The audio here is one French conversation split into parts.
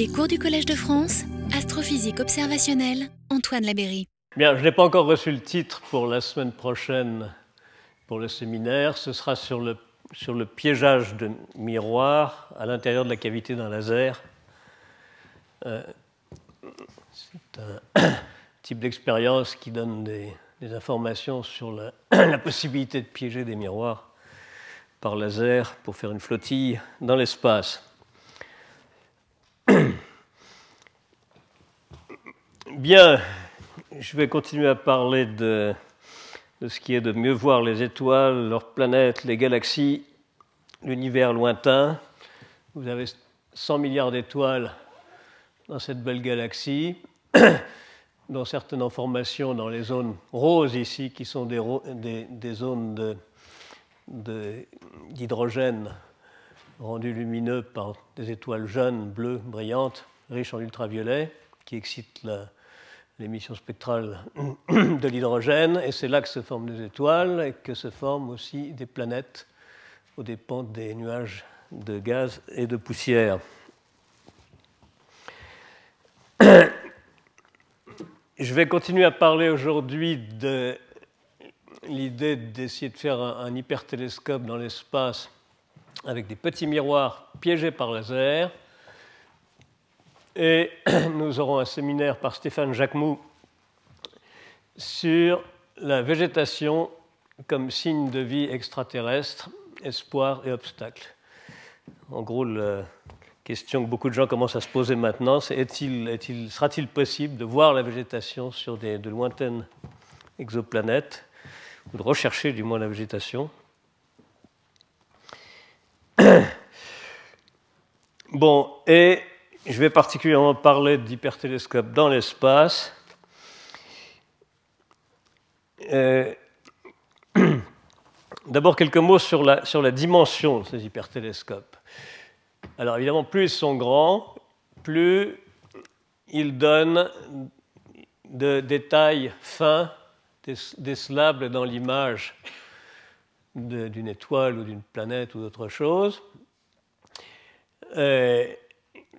Les cours du Collège de France, astrophysique observationnelle, Antoine Labéry. Bien, je n'ai pas encore reçu le titre pour la semaine prochaine pour le séminaire. Ce sera sur le, sur le piégeage de miroirs à l'intérieur de la cavité d'un laser. Euh, c'est un type d'expérience qui donne des, des informations sur la, la, possibilité de piéger des miroirs par laser pour faire une flottille dans l'espace. Bien, je vais continuer à parler de, ce qui est de mieux voir les étoiles, leurs planètes, les galaxies, l'univers lointain. Vous avez 100 milliards d'étoiles dans cette belle galaxie, dont certaines en formation dans les zones roses ici, qui sont des, zones d'hydrogène de, rendu lumineux par des étoiles jeunes, bleues, brillantes, riches en ultraviolet, qui excitent l'émission spectrale de l'hydrogène. Et c'est là que se forment des étoiles et que se forment aussi des planètes aux dépens des nuages de gaz et de poussière. Je vais continuer à parler aujourd'hui de l'idée d'essayer de faire un, hypertélescope dans l'espace avec des petits miroirs piégés par laser. Et nous aurons un séminaire par Stéphane Jacquemou sur la végétation comme signe de vie extraterrestre, espoir et obstacle. En gros, la question que beaucoup de gens commencent à se poser maintenant, c'est est-il, est-il, sera-t-il possible de voir la végétation sur des, de lointaines exoplanètes, ou de rechercher du moins la végétation? Bon, et je vais particulièrement parler d'hypertélescopes dans l'espace. Euh, D'abord, quelques mots sur la, sur la, dimension de ces hypertélescopes. Alors, évidemment, plus ils sont grands, plus ils donnent de détails fins, décelables dans l'image d'une étoile ou d'une planète ou d'autre chose. Euh,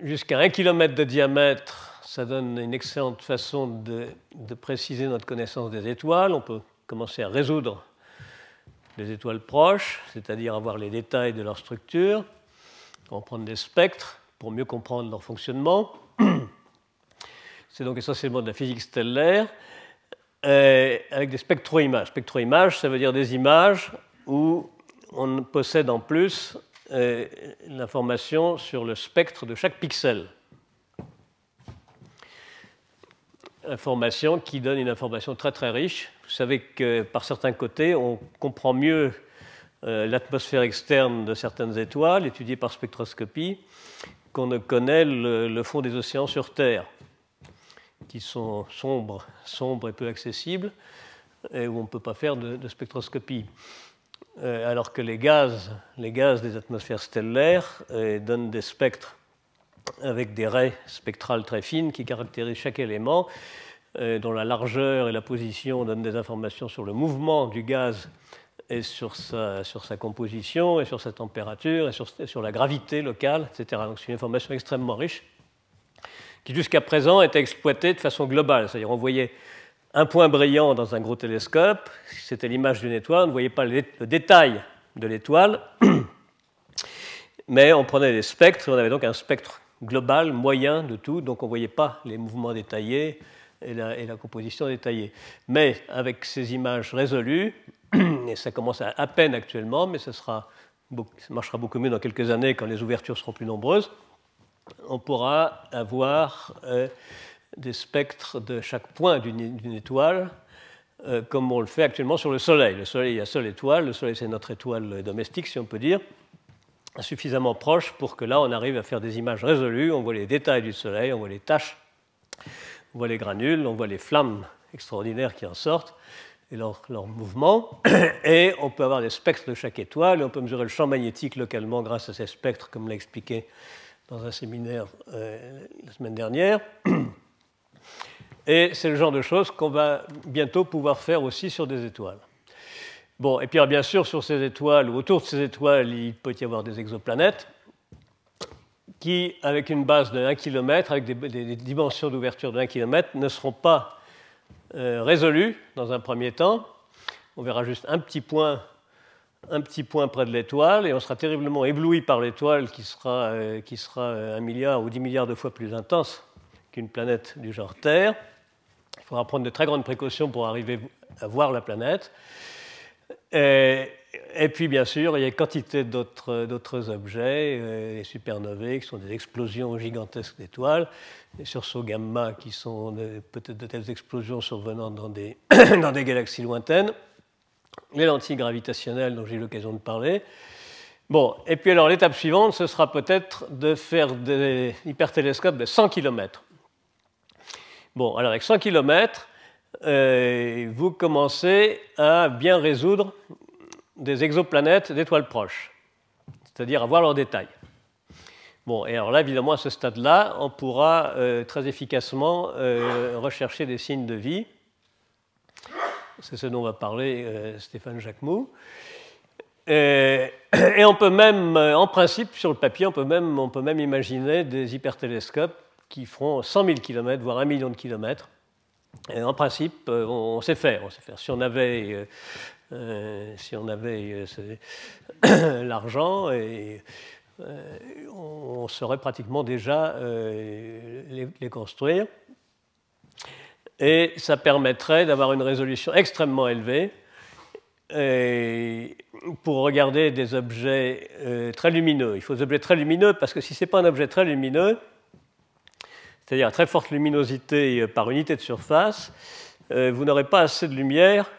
jusqu'à un kilomètre de diamètre, ça donne une excellente façon de, préciser notre connaissance des étoiles. On peut commencer à résoudre les étoiles proches, c'est-à-dire avoir les détails de leur structure, comprendre des spectres pour mieux comprendre leur fonctionnement. C'est donc essentiellement de la physique stellaire, euh, avec des spectro-images. Spectro-images, ça veut dire des images où on possède en plus l'information sur le spectre de chaque pixel. Information qui donne une information très très riche. Vous savez que par certains côtés, on comprend mieux euh, l'atmosphère externe de certaines étoiles, étudiées par spectroscopie, qu'on ne connaît le, fond des océans sur Terre, qui sont sombres, et peu accessibles, et où on ne peut pas faire de spectroscopie. Euh, alors que les gaz, les gaz des atmosphères stellaires euh, donnent des spectres avec des raies spectrales très fines qui caractérisent chaque élément, euh, dont la largeur et la position donnent des informations sur le mouvement du gaz et sur sa, composition et sur sa température et sur, sur la gravité locale, etc. Donc c'est une information extrêmement riche qui jusqu'à présent était exploitée de façon globale, c'est-à-dire on voyait un point brillant dans un gros télescope, c'était l'image d'une étoile, on ne voyait pas le détail de l'étoile, mais on prenait des spectres, on avait donc un spectre global, moyen de tout, donc on ne voyait pas les mouvements détaillés et la, composition détaillée. Mais avec ces images résolues, et ça commence à, peine actuellement, mais ça marchera beaucoup mieux dans quelques années quand les ouvertures seront plus nombreuses, on pourra avoir... Euh, des spectres de chaque point d'une étoile, euh, comme on le fait actuellement sur le Soleil. Le Soleil est la seule étoile, le Soleil c'est notre étoile domestique, si on peut dire, suffisamment proche pour que là on arrive à faire des images résolues, on voit les détails du Soleil, on voit les taches, on voit les granules, on voit les flammes extraordinaires qui en sortent et leur, leur, mouvement, et on peut avoir des spectres de chaque étoile, et on peut mesurer le champ magnétique localement grâce à ces spectres, comme l'a expliqué dans un séminaire euh, la semaine dernière. Et c'est le genre de choses qu'on va bientôt pouvoir faire aussi sur des étoiles. Bon, et puis bien sûr, sur ces étoiles, ou autour de ces étoiles, il peut y avoir des exoplanètes qui, avec une base de 1 km, avec des, dimensions d'ouverture de 1 km, ne seront pas euh, résolues dans un premier temps. On verra juste un petit point, près de l'étoile et on sera terriblement ébloui par l'étoile qui sera, euh, qui sera un milliard ou 10 milliards de fois plus intense qu'une planète du genre Terre. Il faudra prendre de très grandes précautions pour arriver à voir la planète. Et, puis, bien sûr, il y a quantité d'autres objets, euh, les supernovae, qui sont des explosions gigantesques d'étoiles, les sursauts gamma, qui sont peut-être de telles explosions survenant dans des, dans des galaxies lointaines, les lentilles gravitationnelles dont j'ai eu l'occasion de parler. Bon, et puis alors l'étape suivante, ce sera peut-être de faire des hypertélescopes de 100 km. Bon, alors avec 100 km, euh, vous commencez à bien résoudre des exoplanètes d'étoiles proches, c'est-à-dire à voir leurs détails. Bon, et alors là, évidemment, à ce stade-là, on pourra euh, très efficacement euh, rechercher des signes de vie. C'est ce dont va parler Stéphane Jacquemou. Et, et, on peut même, en principe, sur le papier, on peut même, on peut même imaginer des hypertélescopes qui feront 100 000 km, voire 1 million de kilomètres. Et en principe, on, sait faire. On sait faire. Si on avait euh, si on avait euh, l'argent, euh, on saurait pratiquement déjà les, construire. Et ça permettrait d'avoir une résolution extrêmement élevée pour regarder des objets très lumineux. Il faut des objets très lumineux parce que si ce n'est pas un objet très lumineux, c'est-à-dire très forte luminosité par unité de surface, vous n'aurez pas assez de lumière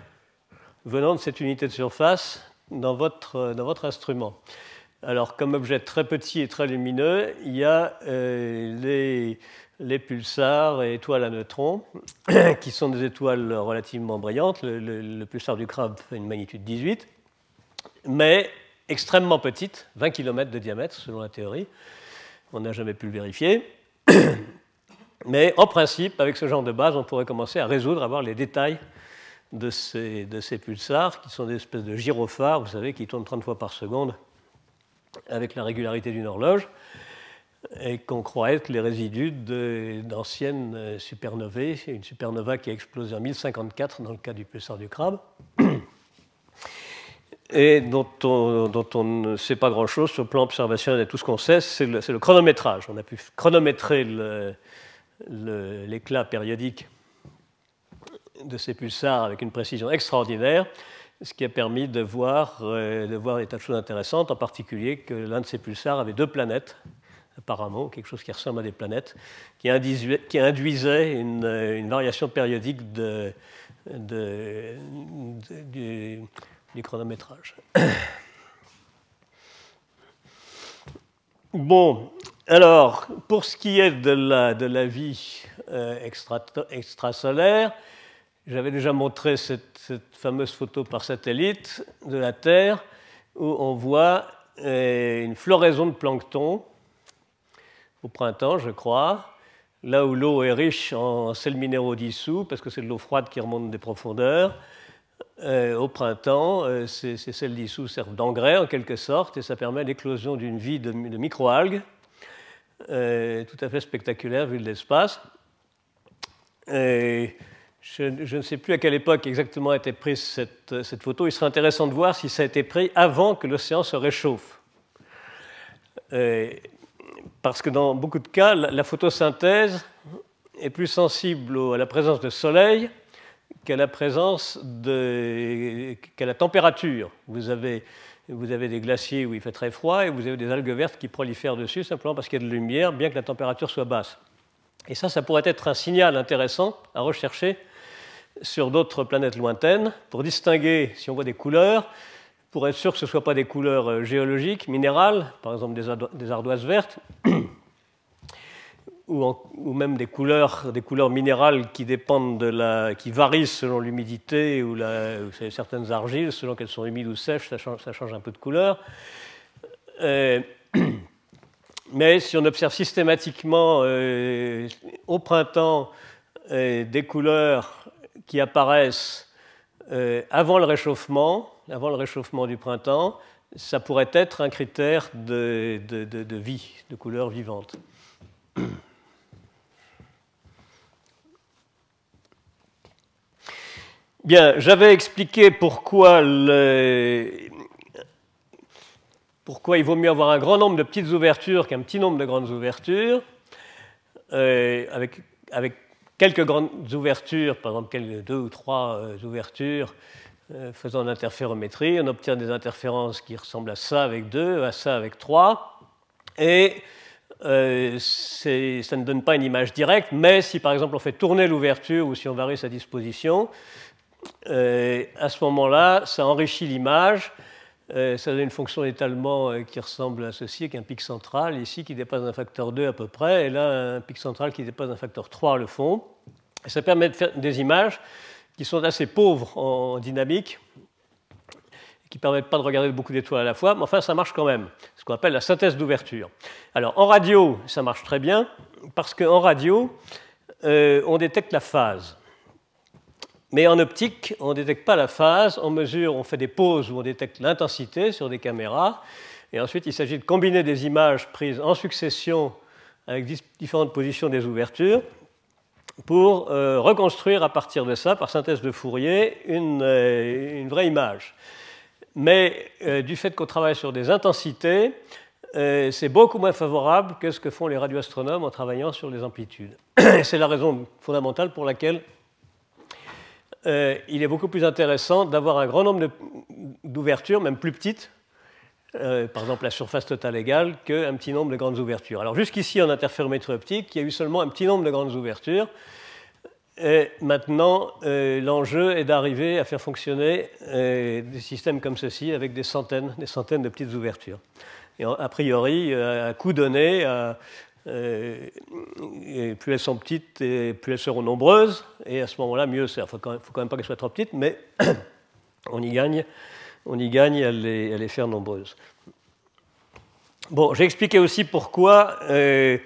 venant de cette unité de surface dans votre, dans votre instrument. Alors, comme objet très petit et très lumineux, il y a euh, les, les, pulsars et étoiles à neutrons, qui sont des étoiles relativement brillantes. Le, pulsar du crabe fait une magnitude 18, mais extrêmement petite, 20 km de diamètre selon la théorie. On n'a jamais pu le vérifier. Mais en principe, avec ce genre de base, on pourrait commencer à résoudre, à voir les détails de ces, pulsars, qui sont des espèces de gyrophares, vous savez, qui tournent 30 fois par seconde avec la régularité d'une horloge, et qu'on croit être les résidus d'anciennes supernovae, une supernova qui a explosé en 1054 dans le cas du pulsar du crabe, et dont on, ne sait pas grand-chose sur le plan observationnel. Et tout ce qu'on sait, c'est le, le, chronométrage. On a pu chronométrer l'éclat périodique de ces pulsars avec une précision extraordinaire, ce qui a permis de voir, euh, de voir des tas de choses intéressantes, en particulier que l'un de ces pulsars avait deux planètes, apparemment, quelque chose qui ressemble à des planètes, qui, induisait, une, variation périodique de, du, chronométrage. Bon, alors, pour ce qui est de la, vie euh, extrasolaire, j'avais déjà montré cette, fameuse photo par satellite de la Terre où on voit euh, une floraison de plancton au printemps, je crois, là où l'eau est riche en sels minéraux dissous, parce que c'est de l'eau froide qui remonte des profondeurs. Euh, au printemps, ces, sels dissous servent d'engrais en quelque sorte, et ça permet l'éclosion d'une vie de, de microalgues, tout à fait spectaculaire vu de l'espace. Je, ne sais plus à quelle époque exactement a été prise cette, photo. Il serait intéressant de voir si ça a été pris avant que l'océan se réchauffe. Euh, parce que dans beaucoup de cas, la, photosynthèse est plus sensible à la présence de soleil qu'à la présence de, qu'à la température. Vous avez, vous avez des glaciers où il fait très froid et vous avez des algues vertes qui prolifèrent dessus simplement parce qu'il y a de lumière, bien que la température soit basse. Et ça, ça pourrait être un signal intéressant à rechercher sur d'autres planètes lointaines pour distinguer, si on voit des couleurs, pour être sûr que ce ne soient pas des couleurs euh, géologiques, minérales, par exemple des ardoises vertes, ou, même des couleurs, minérales qui varient selon l'humidité ou, certaines argiles, selon qu'elles sont humides ou sèches, ça change, un peu de couleur. Euh, mais si on observe systématiquement euh, au printemps des couleurs qui apparaissent euh, avant le réchauffement, avant le réchauffement du printemps, ça pourrait être un critère de, de vie, de couleur vivante. Bien, j'avais expliqué pourquoi, il vaut mieux avoir un grand nombre de petites ouvertures qu'un petit nombre de grandes ouvertures, euh, avec, quelques grandes ouvertures, par exemple deux ou trois euh, ouvertures euh, faisant l'interférométrie, on obtient des interférences qui ressemblent à ça avec deux, à ça avec trois, et ça ne donne pas une image directe, mais si par exemple on fait tourner l'ouverture ou si on varie sa disposition, euh, à ce moment-là, ça enrichit l'image. Euh, ça donne une fonction d'étalement euh, qui ressemble à ceci, avec un pic central ici qui dépasse un facteur 2 à peu près, et là un pic central qui dépasse un facteur 3 le fond. Et ça permet de faire des images qui sont assez pauvres en dynamique, qui ne permettent pas de regarder beaucoup d'étoiles à la fois, mais enfin ça marche quand même, ce qu'on appelle la synthèse d'ouverture. Alors en radio, ça marche très bien, parce qu'en radio, on détecte la phase. Mais en optique, on ne détecte pas la phase, on mesure, on fait des pauses où on détecte l'intensité sur des caméras, et ensuite il s'agit de combiner des images prises en succession avec différentes positions des ouvertures pour euh, reconstruire à partir de ça, par synthèse de Fourier, une, euh, vraie image. Mais euh, du fait qu'on travaille sur des intensités, c'est beaucoup moins favorable que ce que font les radioastronomes en travaillant sur les amplitudes. C'est la raison fondamentale pour laquelle euh, il est beaucoup plus intéressant d'avoir un grand nombre d'ouvertures, même plus petites, euh, par exemple la surface totale égale, qu'un petit nombre de grandes ouvertures. Alors jusqu'ici en interférométrie optique, il y a eu seulement un petit nombre de grandes ouvertures. Et maintenant, euh, l'enjeu est d'arriver à faire fonctionner des systèmes comme ceci avec des centaines, des centaines de petites ouvertures. Et a priori, à coût donné, et plus elles sont petites, et plus elles seront nombreuses. Et à ce moment-là, mieux c'est. Il ne faut, quand même pas qu'elles soient trop petites, mais on y gagne, on y gagne à, les, faire nombreuses. Bon, j'ai expliqué aussi pourquoi, euh,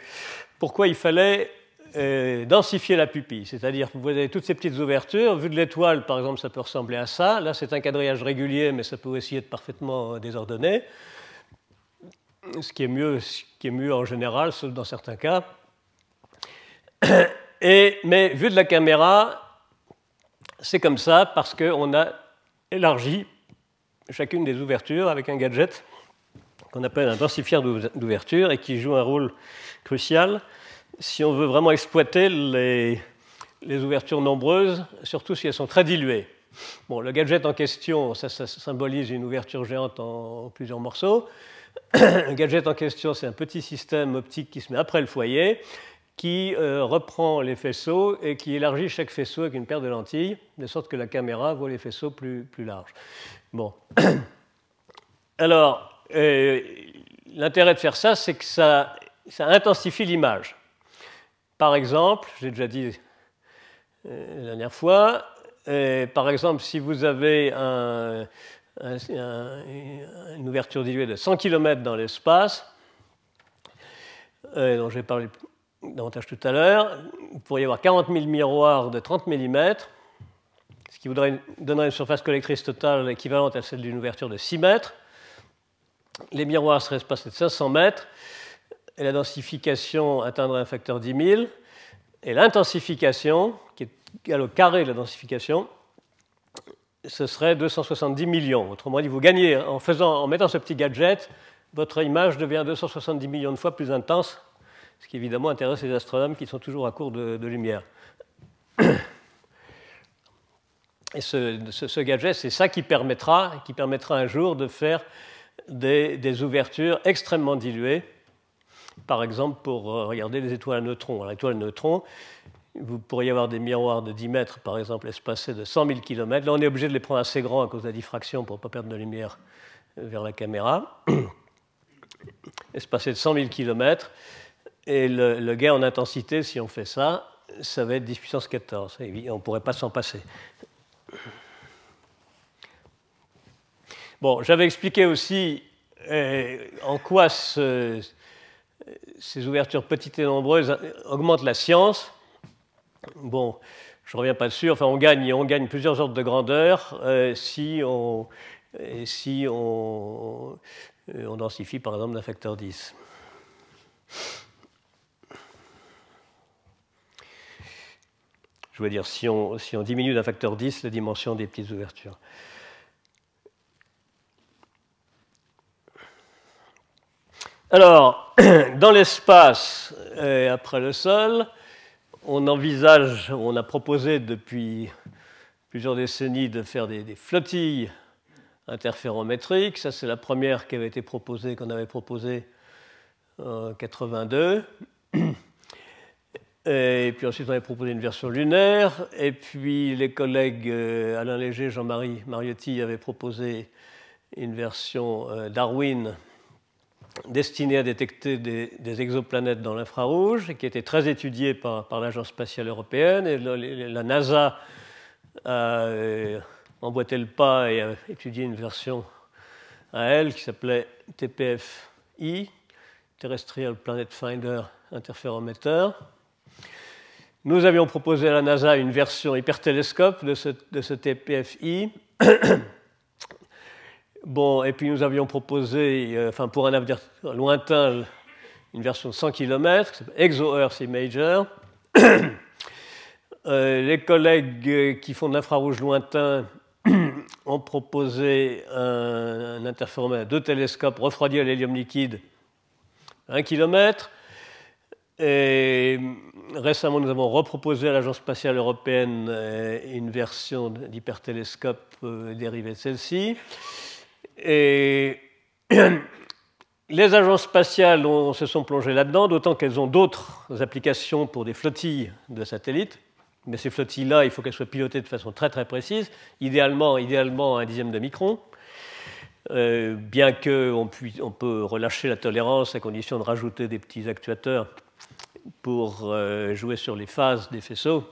il fallait euh, densifier la pupille. C'est-à-dire, vous avez toutes ces petites ouvertures. Vu de l'étoile, par exemple, ça peut ressembler à ça. Là, c'est un quadrillage régulier, mais ça peut aussi être parfaitement désordonné ce qui est mieux, ce qui est mieux en général, sauf dans certains cas. Et, mais vu de la caméra, c'est comme ça parce qu'on a élargi chacune des ouvertures avec un gadget qu'on appelle un densifieur d'ouverture et qui joue un rôle crucial si on veut vraiment exploiter les, les ouvertures nombreuses, surtout si elles sont très diluées. Bon, le gadget en question, ça symbolise une ouverture géante en plusieurs morceaux. Un gadget en question, c'est un petit système optique qui se met après le foyer, qui euh, reprend les faisceaux et qui élargit chaque faisceau avec une paire de lentilles, de sorte que la caméra voit les faisceaux plus, plus larges. Bon. Alors, euh, l'intérêt de faire ça, c'est que ça, ça intensifie l'image. Par exemple, j'ai déjà dit euh, la dernière fois, par exemple, si vous avez un, une ouverture diluée de 100 km dans l'espace, euh, dont j'ai parlé davantage tout à l'heure. Vous pourriez avoir 40 000 miroirs de 30 mm, ce qui donnerait une surface collectrice totale équivalente à celle d'une ouverture de 6 mètres. Les miroirs seraient espacés de 500 mètres, et la densification atteindrait un facteur 10 000. Et l'intensification, qui est égale au carré de la densification, ce serait 270 millions. Autrement dit, vous gagnez, en, faisant, en mettant ce petit gadget, votre image devient 270 millions de fois plus intense, ce qui évidemment intéresse les astronomes qui sont toujours à court de, lumière. Et ce, gadget, c'est ça qui permettra, qui permettra un jour de faire des, ouvertures extrêmement diluées, par exemple pour euh, regarder les étoiles à neutrons. L'étoile à neutrons, vous pourriez avoir des miroirs de 10 mètres, par exemple, espacés de 100 000 km. Là, on est obligé de les prendre assez grands à cause de la diffraction pour ne pas perdre de lumière euh, vers la caméra. espacés de 100 000 km. Et le, gain en intensité, si on fait ça, ça va être 10 puissance 14. on ne pourrait pas s'en passer. Bon, j'avais expliqué aussi euh, en quoi ces ouvertures petites et nombreuses augmentent la science. Bon, je ne reviens pas dessus. Enfin, on gagne, on gagne plusieurs ordres de grandeur euh, si on, si on, on densifie par exemple d'un facteur 10. Je veux dire, si on, si on diminue d'un facteur 10 la dimension des petites ouvertures. Alors, dans l'espace et après le sol, on envisage, on a proposé depuis plusieurs décennies de faire des, flottilles interférométriques. Ça, c'est la première qui avait été proposée, qu'on avait proposée en 82. Et puis ensuite, on avait proposé une version lunaire. Et puis les collègues euh, Alain Léger, Jean-Marie Mariotti avaient proposé une version euh, Darwin destiné à détecter des, exoplanètes dans l'infrarouge qui était très étudié par, l'Agence spatiale européenne. Et la, NASA a euh, emboîté le pas et a étudié une version à elle qui s'appelait TPFI, Terrestrial Planet Finder Interferometer. Nous avions proposé à la NASA une version hypertélescope de ce, de ce TPFI. Bon, et puis nous avions proposé, euh, pour un avenir lointain, une version de 100 km, ExoEarth Imager. Euh, les collègues qui font de l'infrarouge lointain ont proposé un, un interféromètre de télescope refroidi à l'hélium liquide, 1 km. Et récemment, nous avons reproposé à l'Agence spatiale européenne euh, une version d'hypertélescope dérivée de celle-ci. Et les agences spatiales se sont plongées là-dedans, d'autant qu'elles ont d'autres applications pour des flottilles de satellites. Mais ces flottilles-là, il faut qu'elles soient pilotées de façon très très précise, idéalement, idéalement à un dixième de micron. Euh, bien qu'on on peut relâcher la tolérance à condition de rajouter des petits actuateurs pour euh, jouer sur les phases des faisceaux,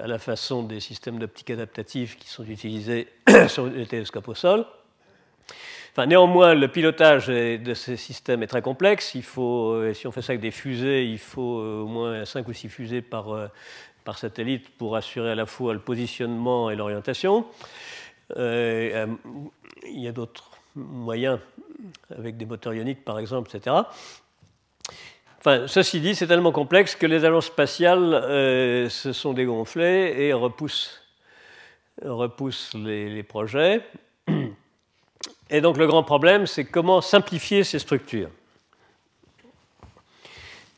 à la façon des systèmes d'optique adaptatifs qui sont utilisés sur les télescopes au sol néanmoins, le pilotage de ces systèmes est très complexe. Il faut, euh, si on fait ça avec des fusées, il faut euh, au moins 5 ou 6 fusées par, euh, par satellite pour assurer à la fois le positionnement et l'orientation. il y a d'autres moyens, avec des moteurs ioniques par exemple, etc. Enfin, ceci dit, c'est tellement complexe que les agences spatiales se sont dégonflées et repoussent, les projets. Et donc le grand problème, c'est comment simplifier ces structures.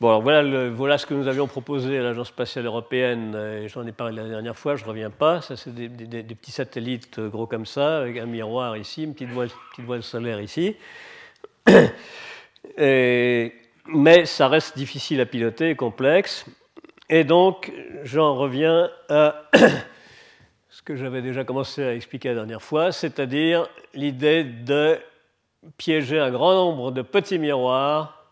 Bon, alors voilà, voilà, ce que nous avions proposé à l'Agence spatiale européenne, j'en ai parlé la dernière fois, je ne reviens pas. Ça, c'est des, petits satellites gros comme ça, avec un miroir ici, une petite voile, voile solaire ici. mais ça reste difficile à piloter complexe. Et donc, j'en reviens à que j'avais déjà commencé à expliquer la dernière fois, c'est-à-dire l'idée de piéger un grand nombre de petits miroirs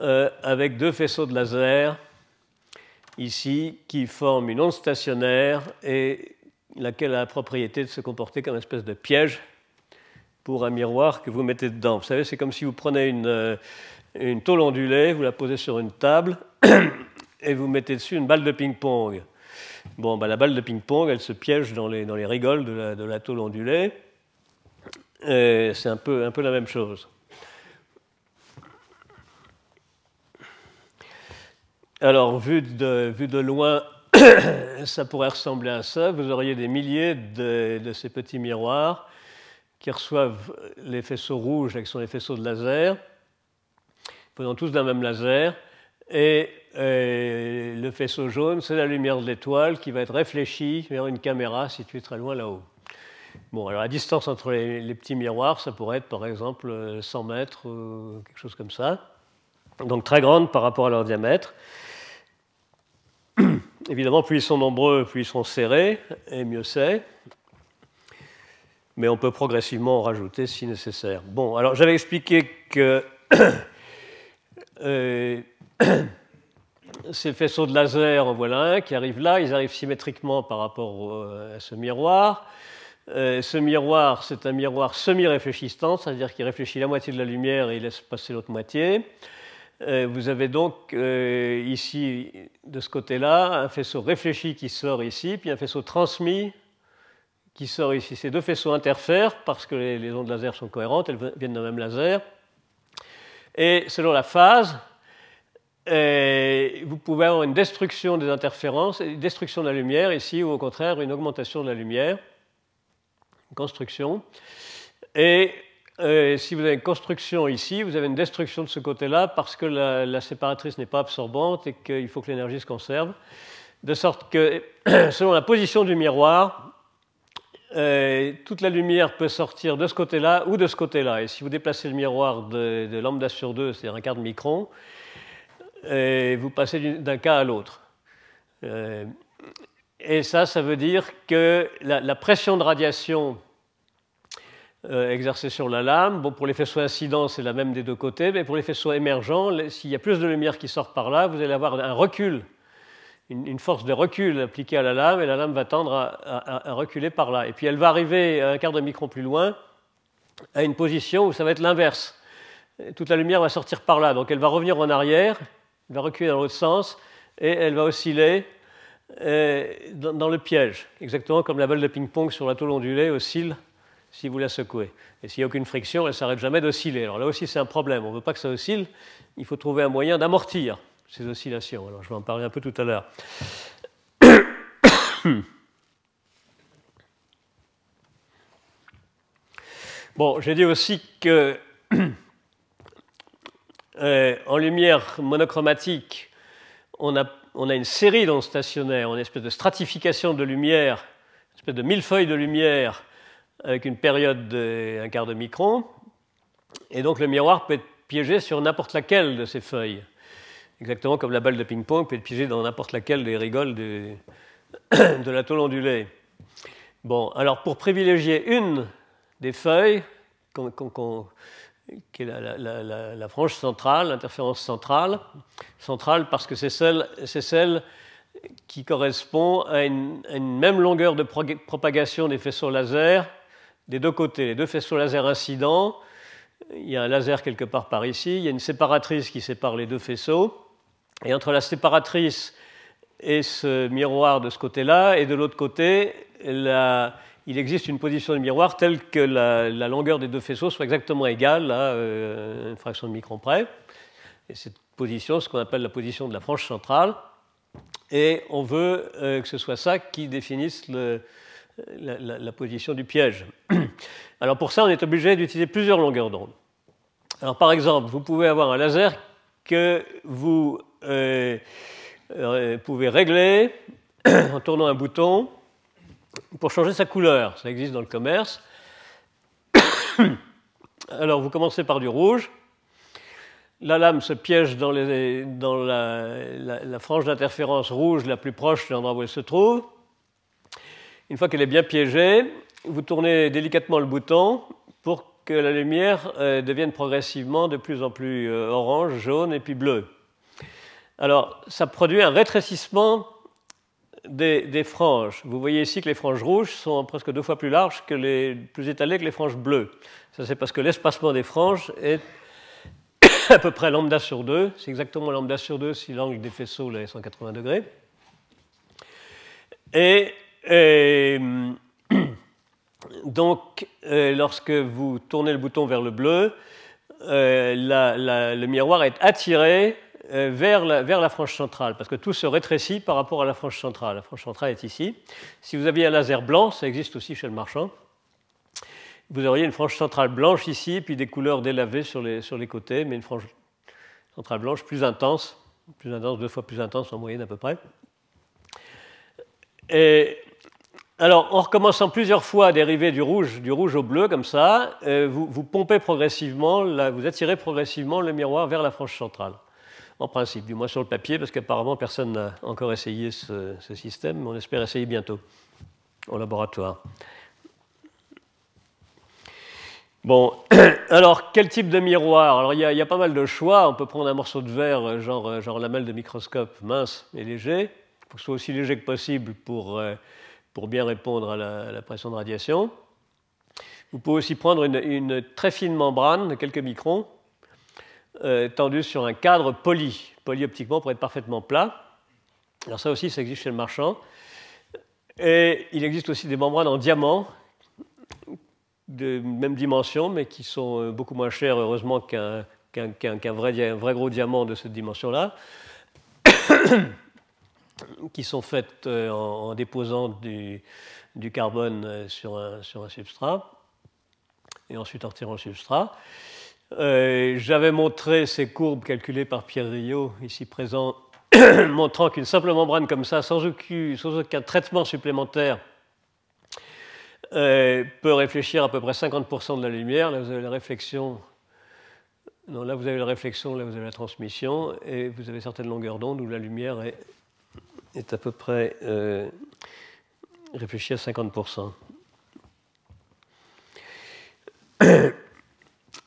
euh, avec deux faisceaux de laser ici qui forment une onde stationnaire et laquelle a la propriété de se comporter comme une espèce de piège pour un miroir que vous mettez dedans. Vous savez, c'est comme si vous prenez une, euh, une tôle ondulée, vous la posez sur une table et vous mettez dessus une balle de ping-pong. Bon, bah, la balle de ping-pong, elle se piège dans les, dans les rigoles de la, de la tôle ondulée. C'est un peu, un peu la même chose. Alors, vu de, vu de loin, ça pourrait ressembler à ça. Vous auriez des milliers de, de, ces petits miroirs qui reçoivent les faisceaux rouges, qui sont les faisceaux de laser, venant tous d'un même laser, et et le faisceau jaune, c'est la lumière de l'étoile qui va être réfléchie vers une caméra située très loin là-haut. Bon, alors la distance entre les, petits miroirs, ça pourrait être par exemple 100 mètres, quelque chose comme ça. Donc très grande par rapport à leur diamètre. Évidemment, plus ils sont nombreux, plus ils sont serrés, et mieux c'est. Mais on peut progressivement en rajouter si nécessaire. Bon, alors j'avais expliqué que euh, ces faisceaux de laser, en voilà un qui arrive là, ils arrivent symétriquement par rapport à ce miroir. Euh, ce miroir, c'est un miroir semi-réfléchissant, c'est-à-dire qu'il réfléchit la moitié de la lumière et il laisse passer l'autre moitié. Euh, vous avez donc euh, ici, de ce côté-là, un faisceau réfléchi qui sort ici, puis un faisceau transmis qui sort ici. Ces deux faisceaux interfèrent parce que les, ondes laser sont cohérentes, elles viennent d'un même laser. Et selon la phase, vous pouvez avoir une destruction des interférences, une destruction de la lumière ici, ou au contraire une augmentation de la lumière, une construction. Et euh, si vous avez une construction ici, vous avez une destruction de ce côté-là parce que la, séparatrice n'est pas absorbante et qu'il faut que l'énergie se conserve. De sorte que, selon la position du miroir, euh, toute la lumière peut sortir de ce côté-là ou de ce côté-là. Et si vous déplacez le miroir de, de lambda sur 2, c'est-à-dire un quart de micron, et vous passez d'un cas à l'autre. Euh, et ça, ça veut dire que la, pression de radiation euh, exercée sur la lame, bon, pour les faisceaux incidents, c'est la même des deux côtés, mais pour les faisceaux émergents, s'il y a plus de lumière qui sort par là, vous allez avoir un recul, une, force de recul appliquée à la lame, et la lame va tendre à, à, reculer par là. Et puis elle va arriver un quart de micron plus loin, à une position où ça va être l'inverse. Toute la lumière va sortir par là, donc elle va revenir en arrière, elle va reculer dans l'autre sens et elle va osciller euh, dans, le piège, exactement comme la balle de ping-pong sur la tôle ondulée oscille si vous la secouez. Et s'il n'y a aucune friction, elle ne s'arrête jamais d'osciller. Alors là aussi, c'est un problème. On ne veut pas que ça oscille. Il faut trouver un moyen d'amortir ces oscillations. Alors je vais en parler un peu tout à l'heure. Bon, j'ai dit aussi que euh, en lumière monochromatique, on a, une série d'ondes stationnaires, une espèce de stratification de lumière, une espèce de millefeuille de lumière avec une période d'un quart de micron. Et donc le miroir peut être piégé sur n'importe laquelle de ces feuilles. Exactement comme la balle de ping-pong peut être piégée dans n'importe laquelle des rigoles de, de la tôle ondulée. Bon, alors pour privilégier une des feuilles qu'on qui est la, frange centrale, l'interférence centrale. Centrale parce que c'est celle, qui correspond à une, même longueur de propagation des faisceaux laser des deux côtés. Les deux faisceaux laser incidents, il y a un laser quelque part par ici, il y a une séparatrice qui sépare les deux faisceaux. Et entre la séparatrice et ce miroir de ce côté-là, et de l'autre côté, la, il existe une position du miroir telle que la, longueur des deux faisceaux soit exactement égale à euh, une fraction de micron près. Et cette position, ce qu'on appelle la position de la frange centrale. Et on veut euh, que ce soit ça qui définisse la, position du piège. Alors pour ça, on est obligé d'utiliser plusieurs longueurs d'onde. Alors par exemple, vous pouvez avoir un laser que vous euh, pouvez régler en tournant un bouton pour changer sa couleur. Ça existe dans le commerce. Alors, vous commencez par du rouge. La lame se piège dans, la, frange d'interférence rouge la plus proche de l'endroit où elle se trouve. Une fois qu'elle est bien piégée, vous tournez délicatement le bouton pour que la lumière euh, devienne progressivement de plus en plus euh, orange, jaune et puis bleu. Alors, ça produit un rétrécissement des, franges. Vous voyez ici que les franges rouges sont presque deux fois plus larges que les plus étalées que les franges bleues. Ça, c'est parce que l'espacement des franges est à peu près lambda sur 2. C'est exactement lambda sur 2 si l'angle des faisceaux est 180 degrés. Et, donc, euh, lorsque vous tournez le bouton vers le bleu, euh, le miroir est attiré euh, vers la, vers la, frange centrale, parce que tout se rétrécit par rapport à la frange centrale. La frange centrale est ici. Si vous aviez un laser blanc, ça existe aussi chez le marchand, vous auriez une frange centrale blanche ici, puis des couleurs délavées sur les, côtés, mais une frange centrale blanche plus intense, plus intense, deux fois plus intense en moyenne à peu près. Et alors, en recommençant plusieurs fois à dériver du rouge, du rouge au bleu, comme ça, euh, vous, pompez progressivement, vous attirez progressivement le miroir vers la frange centrale en principe, du moins sur le papier, parce qu'apparemment personne n'a encore essayé ce, système, mais on espère essayer bientôt au laboratoire. Bon, alors quel type de miroir? Alors il y, a pas mal de choix. On peut prendre un morceau de verre, genre, genre lamelle de microscope mince et léger. Il faut que ce soit aussi léger que possible pour, euh, pour bien répondre à la, pression de radiation. Vous pouvez aussi prendre une, une très fine membrane de quelques microns euh, sur un cadre poli, poli optiquement pour être parfaitement plat. Alors ça aussi, ça existe chez le marchand. Et il existe aussi des membranes en diamant, de même dimension, mais qui sont beaucoup moins chères, heureusement, qu'un vrai, gros diamant de cette dimension-là, qui sont faites en, déposant du, carbone sur un, sur un substrat, et ensuite en retirant le substrat. Euh, j'avais montré ces courbes calculées par Pierre Rio, ici présent, montrant qu'une simple membrane comme ça, sans aucun, traitement supplémentaire, euh, peut réfléchir à peu près 50% de la lumière. Là, vous avez la réflexion. Là, vous avez la réflexion, là, vous avez la transmission, et vous avez certaines longueurs d'onde où la lumière est, à peu près euh, réfléchie à 50%.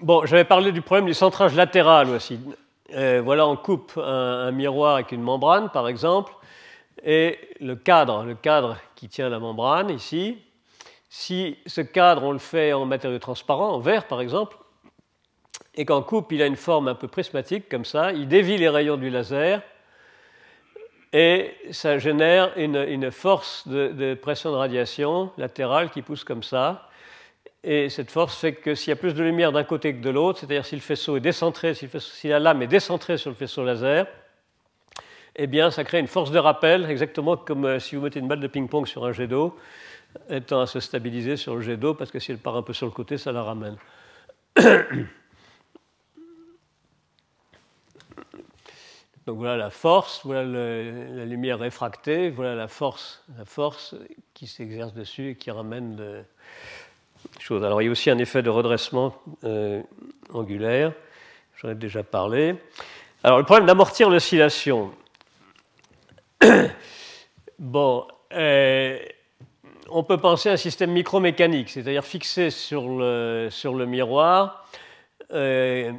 Bon, j'avais parlé du problème du centrage latéral aussi. Euh, voilà, on coupe un, miroir avec une membrane, par exemple, et le cadre, le cadre qui tient la membrane ici, si ce cadre, on le fait en matériau transparent, en verre par exemple, et qu'en coupe, il a une forme un peu prismatique comme ça, il dévie les rayons du laser, et ça génère une, force de, de pression de radiation latérale qui pousse comme ça. Et cette force fait que s'il y a plus de lumière d'un côté que de l'autre, c'est-à-dire si le faisceau est décentré, si, la lame est décentrée sur le faisceau laser, eh bien, ça crée une force de rappel, exactement comme euh, si vous mettez une balle de ping-pong sur un jet d'eau, étant à se stabiliser sur le jet d'eau, parce que si elle part un peu sur le côté, ça la ramène. Donc voilà la force, voilà la lumière réfractée, voilà la force, la force qui s'exerce dessus et qui ramène le, alors il y a aussi un effet de redressement euh, angulaire, j'en ai déjà parlé. Alors le problème d'amortir l'oscillation. bon, euh, on peut penser à un système micromécanique, c'est-à-dire fixé sur le, sur le miroir euh,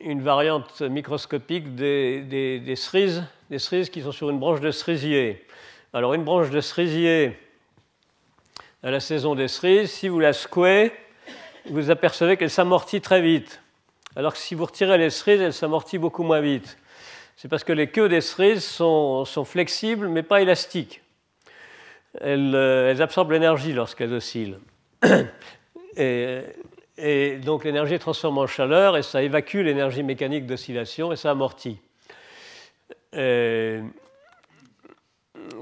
une variante microscopique des, des, des, cerises, des cerises qui sont sur une branche de cerisier. Alors une branche de cerisier à la saison des cerises, si vous la secouez, vous apercevez qu'elle s'amortit très vite. Alors que si vous retirez les cerises, elle s'amortit beaucoup moins vite. C'est parce que les queues des cerises sont, flexibles mais pas élastiques. Euh, elles, absorbent l'énergie lorsqu'elles oscillent. Et, et donc l'énergie est transformée en chaleur et ça évacue l'énergie mécanique d'oscillation et ça amortit. Et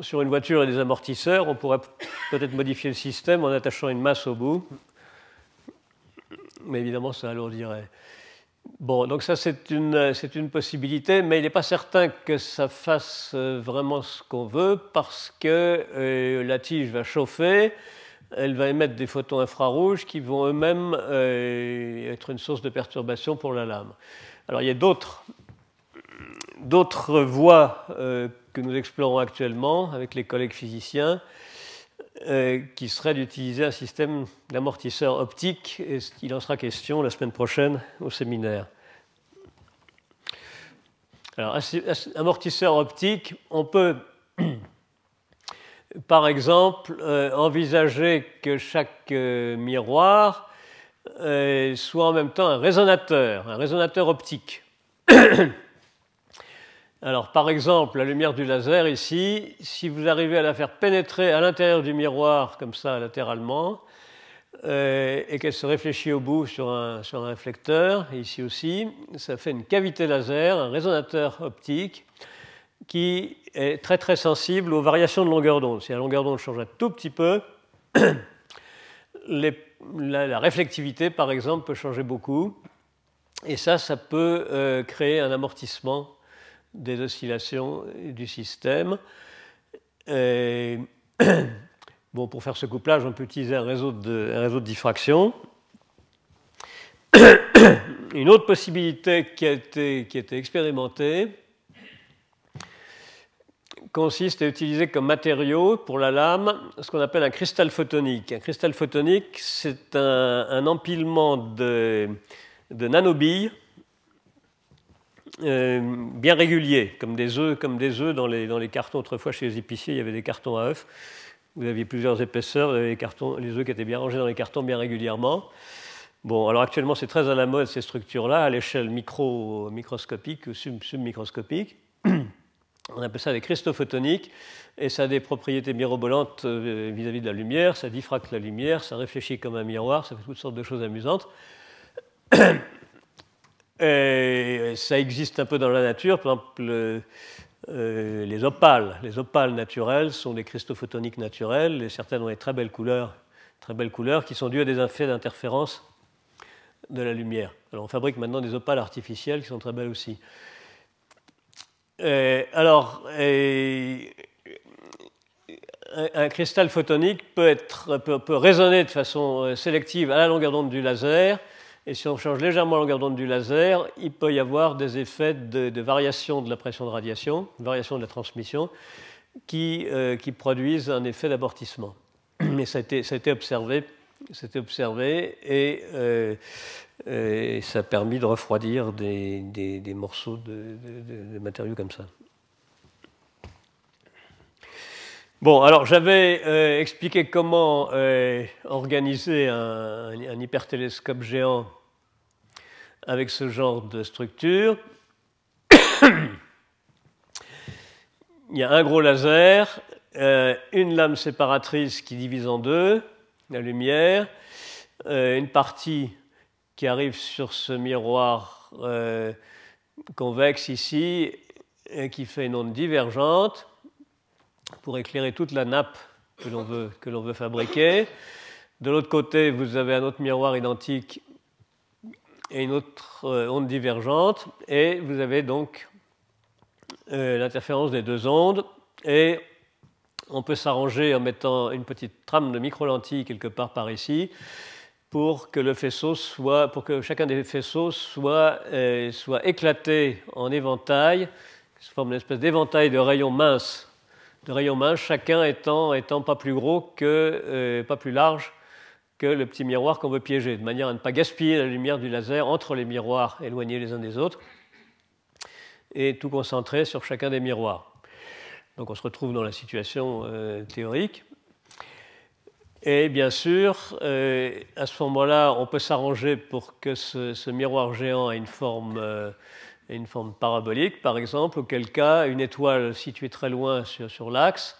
sur une voiture et des amortisseurs, on pourrait peut-être modifier le système en attachant une masse au bout. Mais évidemment, ça alourdirait. Bon, donc ça, c'est une, une, possibilité, mais il n'est pas certain que ça fasse euh, vraiment ce qu'on veut parce que euh, la tige va chauffer, elle va émettre des photons infrarouges qui vont eux-mêmes euh, être une source de perturbation pour la lame. Alors, il y a d'autres d'autres voies que nous explorons actuellement avec les collègues physiciens, euh, qui serait d'utiliser un système d'amortisseur optique, et il en sera question la semaine prochaine au séminaire. Alors, amortisseur optique, on peut par exemple euh, envisager que chaque euh, miroir soit en même temps un résonateur, un résonateur optique. Alors, par exemple, la lumière du laser ici, si vous arrivez à la faire pénétrer à l'intérieur du miroir, comme ça, latéralement, euh, et qu'elle se réfléchit au bout sur un, réflecteur, ici aussi, ça fait une cavité laser, un résonateur optique, qui est très très sensible aux variations de longueur d'onde. Si la longueur d'onde change un tout petit peu, la, réflectivité, par exemple, peut changer beaucoup. Et ça, ça peut euh, créer un amortissement des oscillations du système. pour faire ce couplage, on peut utiliser un réseau de, diffraction. Une autre possibilité qui a été, expérimentée consiste à utiliser comme matériau pour la lame ce qu'on appelle un cristal photonique. Un cristal photonique, c'est un, un, empilement de, de nanobilles euh, bien réguliers, comme des œufs, comme des œufs dans les, les cartons. Autrefois, chez les épiciers, il y avait des cartons à œufs. Vous aviez plusieurs épaisseurs, les, cartons, les œufs qui étaient bien rangés dans les cartons bien régulièrement. Bon, alors actuellement, c'est très à la mode ces structures-là, à l'échelle micro, microscopique ou sub, submicroscopique. On appelle ça des cristaux photoniques et ça a des propriétés mirobolantes euh, vis-à-vis de la lumière, ça diffracte la lumière, ça réfléchit comme un miroir, ça fait toutes sortes de choses amusantes. Et ça existe un peu dans la nature, par exemple euh, les opales. Les opales naturelles sont des cristaux photoniques naturels et certaines ont des très belles couleurs, très belles couleurs qui sont dues à des effets d'interférence de la lumière. Alors on fabrique maintenant des opales artificielles qui sont très belles aussi. alors, un, cristal photonique peut, être, peut, résonner de façon euh, sélective à la longueur d'onde du laser. Et si on change légèrement la longueur d'onde du laser, il peut y avoir des effets de, variation de la pression de radiation, variation de la transmission, qui, euh, qui produisent un effet d'abortissement. Mais ça a été, ça a été observé, observé et, euh, et, ça a permis de refroidir des, des, morceaux de, de matériaux comme ça. Bon, alors j'avais euh, expliqué comment euh, organiser un, hypertélescope géant avec ce genre de structure. Il y a un gros laser, euh, une lame séparatrice qui divise en deux la lumière, une partie qui arrive sur ce miroir convexe ici et qui fait une onde divergente pour éclairer toute la nappe que l'on veut, veut fabriquer. De l'autre côté, vous avez un autre miroir identique et une autre euh, onde divergente, et vous avez donc euh, l'interférence des deux ondes, et on peut s'arranger en mettant une petite trame de micro-lentilles quelque part par ici, pour que chacun des faisceaux soit, euh, soit éclaté en éventail, se forme une espèce d'éventail de rayons minces. De rayons minces, chacun étant, étant pas plus gros que, pas plus large que le petit miroir qu'on veut piéger, de manière à ne pas gaspiller la lumière du laser entre les miroirs éloignés les uns des autres, et tout concentrer sur chacun des miroirs. Donc on se retrouve dans la situation euh, théorique. Et bien sûr, euh, à ce moment-là, on peut s'arranger pour que ce, miroir géant ait une forme une forme parabolique, par exemple, auquel cas une étoile située très loin sur, l'axe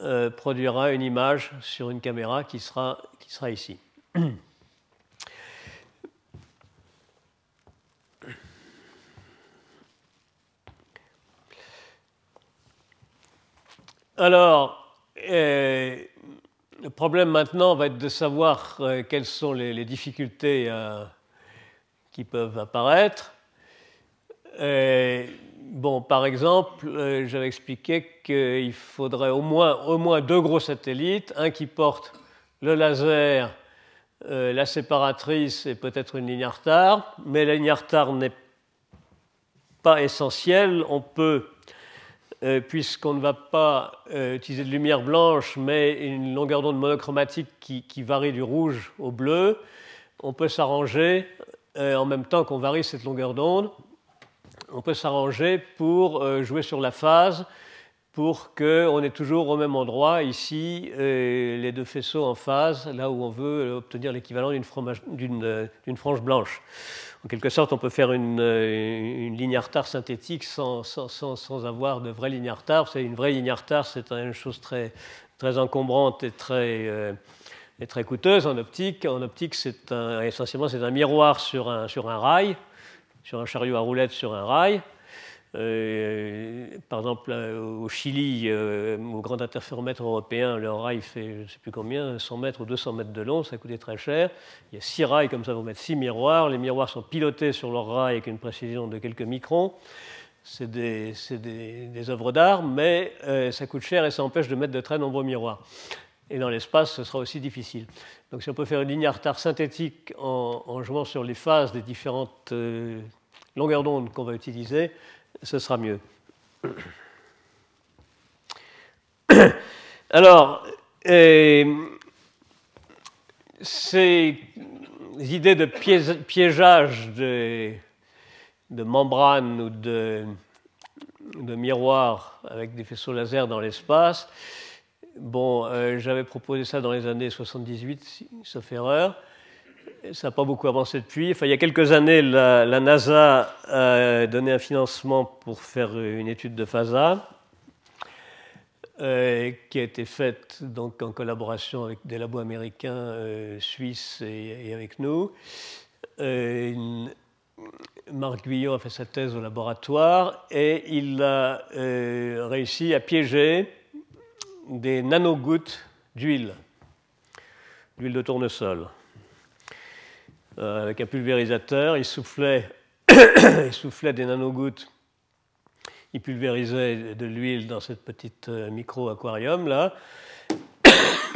euh, produira une image sur une caméra qui sera, qui sera ici. Alors, euh, le problème maintenant va être de savoir euh, quelles sont les, difficultés qui peuvent apparaître. Euh, bon, par exemple, euh, j'avais expliqué qu'il faudrait au moins, deux gros satellites, un qui porte le laser, euh, la séparatrice et peut-être une ligne retard, mais la ligne retard n'est pas essentielle. On peut, puisqu'on ne va pas utiliser de lumière blanche, mais une longueur d'onde monochromatique qui, varie du rouge au bleu, on peut s'arranger en même temps qu'on varie cette longueur d'onde on peut s'arranger pour euh, jouer sur la phase pour qu'on ait toujours au même endroit, ici, euh, les deux faisceaux en phase, là où on veut obtenir l'équivalent d'une euh, frange blanche. En quelque sorte, on peut faire une, ligne à synthétique sans, avoir de vraie ligne à. C'est une vraie ligne à c'est une chose très, très encombrante et très, et très coûteuse en optique. En optique, c'est essentiellement c'est un miroir sur un, sur un rail sur un chariot à roulettes sur un rail. Euh, par exemple, au Chili, euh, au grand interféromètre européen, le rail fait, je ne sais plus combien, 100 mètres ou 200 mètres de long, ça coûtait très cher. Il y a six rails comme ça, vous mettre six miroirs. Les miroirs sont pilotés sur leur rail avec une précision de quelques microns. C'est des, œuvres d'art, mais euh, ça coûte cher et ça empêche de mettre de très nombreux miroirs. Et dans l'espace, ce sera aussi difficile. Donc si on peut faire une ligne à retard synthétique en, jouant sur les phases des différentes longueurs d'onde qu'on va utiliser, ce sera mieux. Alors, euh, ces idées de piégeage de, membranes ou de, de miroirs avec des faisceaux laser dans l'espace, Bon, euh, j'avais proposé ça dans les années 78, sauf erreur. Ça n'a pas beaucoup avancé depuis. Enfin, il y a quelques années, la, NASA a donné un financement pour faire une étude de FASA, euh, qui a été faite donc, en collaboration avec des labos américains, euh, suisses et, avec nous. Euh, Marc Guillon a fait sa thèse au laboratoire et il a réussi à piéger des nanogouttes d'huile, d'huile de tournesol. Euh, avec un pulvérisateur, il soufflait, des nanogouttes, il pulvérisait de l'huile dans cette petite euh, micro-aquarium là,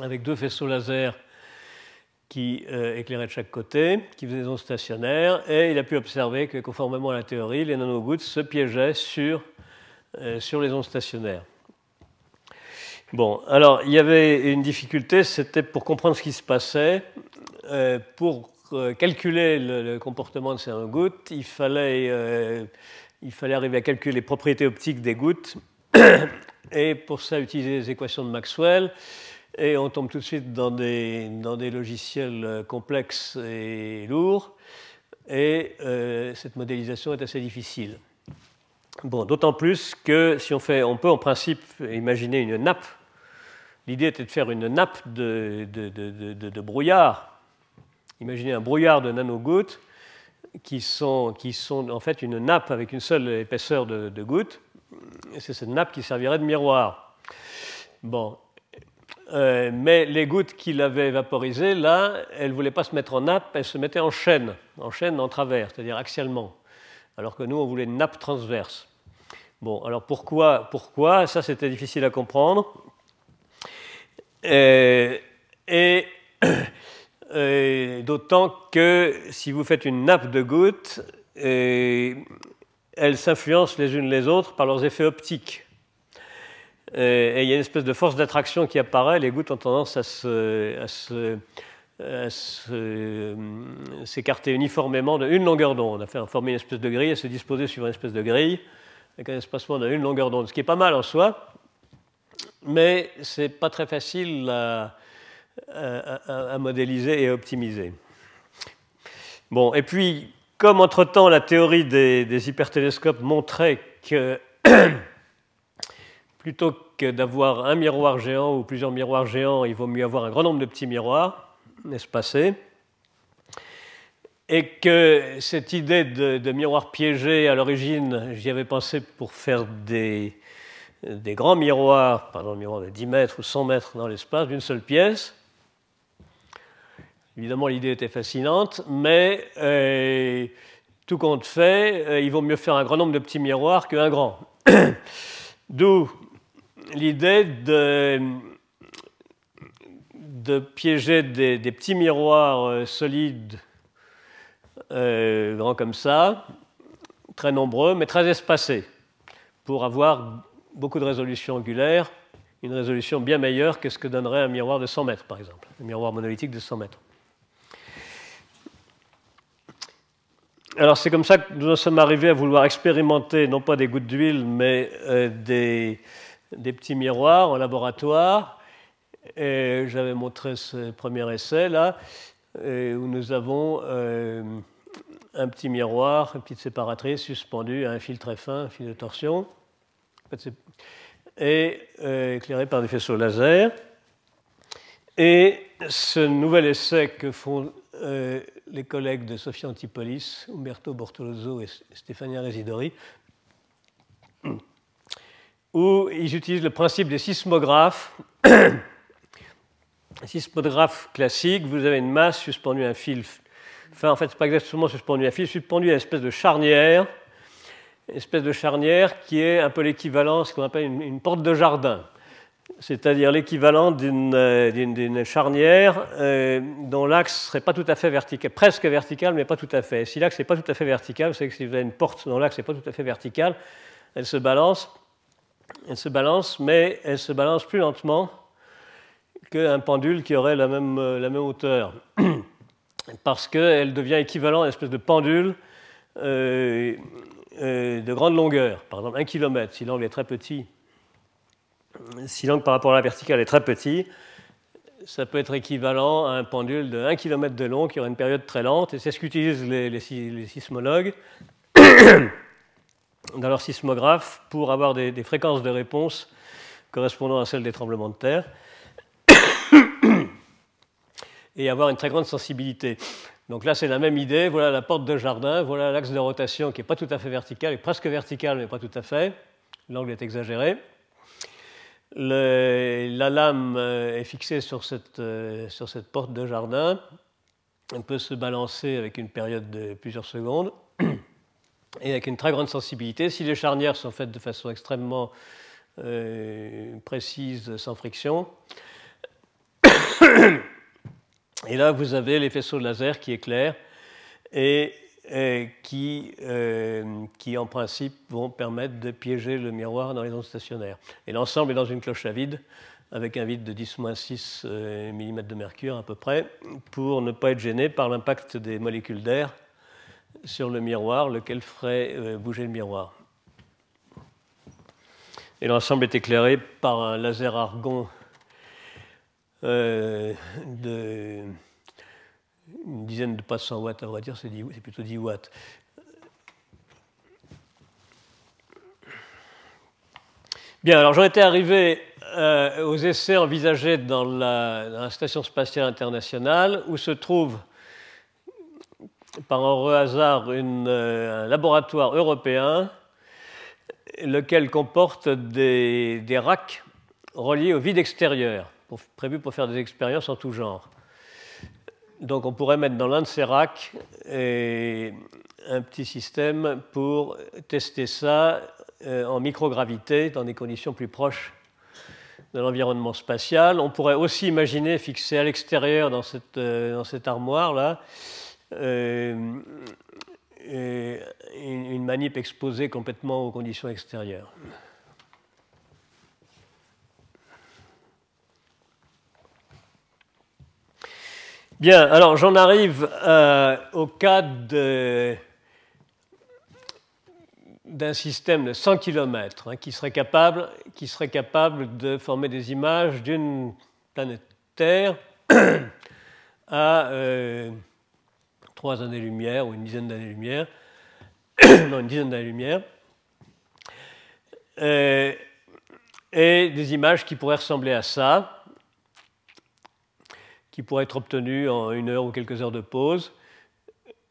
avec deux faisceaux laser qui euh, éclairaient de chaque côté, qui faisaient des ondes stationnaires, et il a pu observer que, conformément à la théorie, les nanogouttes se piégeaient sur, sur les ondes stationnaires. Bon, alors il y avait une difficulté, c'était pour comprendre ce qui se passait, euh, pour euh, calculer le, comportement de ces gouttes, il fallait, euh, il fallait arriver à calculer les propriétés optiques des gouttes, et pour ça utiliser les équations de Maxwell, et on tombe tout de suite dans des, dans des logiciels complexes et lourds, et cette modélisation est assez difficile. Bon, d'autant plus que si on fait, on peut en principe imaginer une nappe L'idée était de faire une nappe de, brouillard. Imaginez un brouillard de nanogouttes qui sont, qui sont en fait une nappe avec une seule épaisseur de, gouttes. C'est cette nappe qui servirait de miroir. Bon. Euh, mais les gouttes qu'il avait vaporisées, là, elles ne voulaient pas se mettre en nappe, elles se mettaient en chaîne, en chaîne en travers, c'est-à-dire axialement. Alors que nous, on voulait une nappe transverse. Bon, alors pourquoi, pourquoi? Ça, c'était difficile à comprendre. Euh, et, euh, d'autant que si vous faites une nappe de gouttes, euh, elles s'influencent les unes les autres par leurs effets optiques. et il y a une espèce de force d'attraction qui apparaît, les gouttes ont tendance à s'écarter uniformément d'une longueur d'onde, à faire former une espèce de grille, à se disposer sur une espèce de grille, avec un espacement d'une longueur d'onde, ce qui est pas mal en soi, mais ce n'est pas très facile à, modéliser et à optimiser. Bon, et puis, comme entre-temps la théorie des, hypertélescopes montrait que plutôt que d'avoir un miroir géant ou plusieurs miroirs géants, il vaut mieux avoir un grand nombre de petits miroirs espacés, et que cette idée de miroir piégé, à l'origine, j'y avais pensé pour faire des, des grands miroirs, pardon, miroirs de 10 mètres ou 100 mètres dans l'espace, d'une seule pièce. Évidemment, l'idée était fascinante, mais euh, tout compte fait, euh, il vaut mieux faire un grand nombre de petits miroirs qu'un grand. D'où l'idée de, piéger des, petits miroirs euh, solides, grands comme ça, très nombreux, mais très espacés, pour avoir beaucoup de résolution angulaire, une résolution bien meilleure que ce que donnerait un miroir de 100 mètres, par exemple, un miroir monolithique de 100 mètres. Alors c'est comme ça que nous en sommes arrivés à vouloir expérimenter non pas des gouttes d'huile, mais euh, des, petits miroirs en laboratoire. Et j'avais montré ce premier essai là, où nous avons euh, un petit miroir, une petite séparatrice suspendue à un fil très fin, un fil de torsion et euh, éclairé par des faisceaux laser. Et ce nouvel essai que font euh, les collègues de Sofia Antipolis, Umberto Bortolozzo et Stefania Residori, où ils utilisent le principe des sismographes. sismographe classique, vous avez une masse suspendue à un fil. Enfin, en fait, ce n'est pas exactement suspendu à un fil, suspendu à une espèce de charnière espèce de charnière qui est un peu l'équivalent, ce qu'on appelle une, porte de jardin, c'est-à-dire l'équivalent d'une euh, charnière euh, dont l'axe serait pas tout à fait vertical, presque vertical, mais pas tout à fait. Si l'axe n'est pas tout à fait vertical, savez que si vous avez une porte dont l'axe n'est pas tout à fait vertical, elle se balance, elle se balance, mais elle se balance plus lentement qu'un pendule qui aurait la même, euh, la même hauteur, parce qu'elle devient équivalent à une espèce de pendule de grande longueur, par exemple 1 km, si l'angle est très petit, si l'angle par rapport à la verticale est très petit, ça peut être équivalent à un pendule de 1 km de long qui aurait une période très lente, et c'est ce qu'utilisent les, sismologues dans leur sismographe pour avoir des, fréquences de réponse correspondant à celles des tremblements de terre et avoir une très grande sensibilité. Donc là, c'est la même idée. Voilà la porte de jardin, voilà l'axe de rotation qui n'est pas tout à fait vertical, presque vertical, mais pas tout à fait. L'angle est exagéré la lame euh, est fixée sur cette, euh, sur cette porte de jardin. Elle peut se balancer avec une période de plusieurs secondes et avec une très grande sensibilité. Si les charnières sont faites de façon extrêmement euh, précise, sans friction, et là vous avez les faisceaux de laser qui éclairent et qui, euh, qui, en principe, vont permettre de piéger le miroir dans les ondes stationnaires. Et l'ensemble est dans une cloche à vide, avec un vide de 10-6 euh, mm de mercure à peu près, pour ne pas être gêné par l'impact des molécules d'air sur le miroir, lequel ferait euh, bouger le miroir. Et l'ensemble est éclairé par un laser argon de une dizaine de pas 100 watts, à vrai dire, c'est plutôt 10 watts. Bien, alors j'en étais arrivé euh, aux essais envisagés dans la, Station spatiale internationale, où se trouve, par un hasard, euh, un laboratoire européen, lequel comporte des, racks reliés au vide extérieur, prévus pour faire des expériences en tout genre. Donc on pourrait mettre dans l'un de ces racks un petit système pour tester ça euh, en microgravité dans des conditions plus proches de l'environnement spatial. On pourrait aussi imaginer fixer à l'extérieur dans cette, euh, armoire-là euh, une manip exposée complètement aux conditions extérieures. Bien, alors j'en arrive euh, au cas d'un système de 100 km hein, qui, serait capable, qui serait capable de former des images d'une planète Terre à euh, trois années-lumière ou une dizaine d'années-lumière, non, une dizaine d'années-lumière, euh, et des images qui pourraient ressembler à ça qui pourrait être obtenu en une heure ou quelques heures de pause,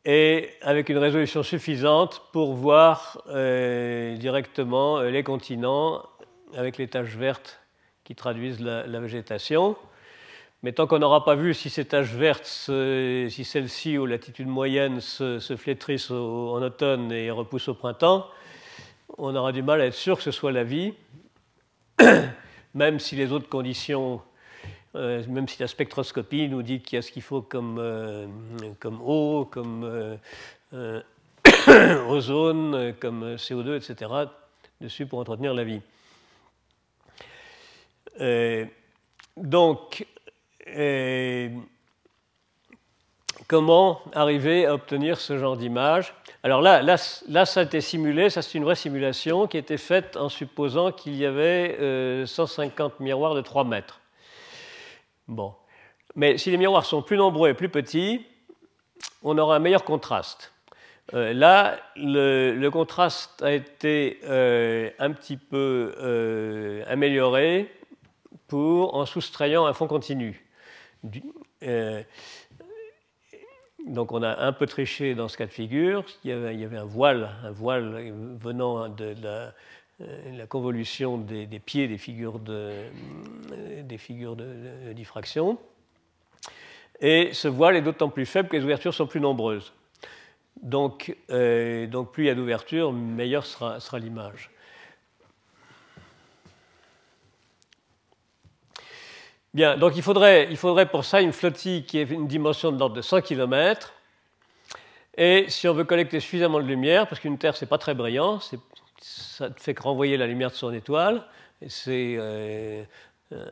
et avec une résolution suffisante pour voir euh, directement euh, les continents avec les taches vertes qui traduisent la, végétation. Mais tant qu'on n'aura pas vu si ces taches vertes, si celles-ci aux latitudes moyennes se, flétrissent en automne et repoussent au printemps, on aura du mal à être sûr que ce soit la vie, même si les autres conditions euh, même si la spectroscopie nous dit qu'il y a ce qu'il faut comme, euh, comme eau, comme euh, ozone, comme CO2, etc., dessus pour entretenir la vie. donc, comment arriver à obtenir ce genre d'image? Alors là, là, là, ça a été simulé, ça c'est une vraie simulation qui a été faite en supposant qu'il y avait 150 miroirs de 3 mètres. Bon. Mais si les miroirs sont plus nombreux et plus petits, on aura un meilleur contraste. Euh, là, le, contraste a été euh, un petit peu euh, amélioré pour, en soustrayant un fond continu. donc on a un peu triché dans ce cas de figure. Il y avait, un voile, un voile venant de la, la convolution des, pieds des figures de, des figures de, diffraction. Et ce voile est d'autant plus faible que les ouvertures sont plus nombreuses. Donc, euh, donc plus il y a d'ouvertures, meilleure sera, sera l'image. Bien, donc il faudrait, il faudrait pour ça une flottille qui ait une dimension de l'ordre de 100 km. Et si on veut collecter suffisamment de lumière, parce qu'une Terre, c'est pas très brillant, c'est ça ne fait que renvoyer la lumière de son étoile, c'est euh,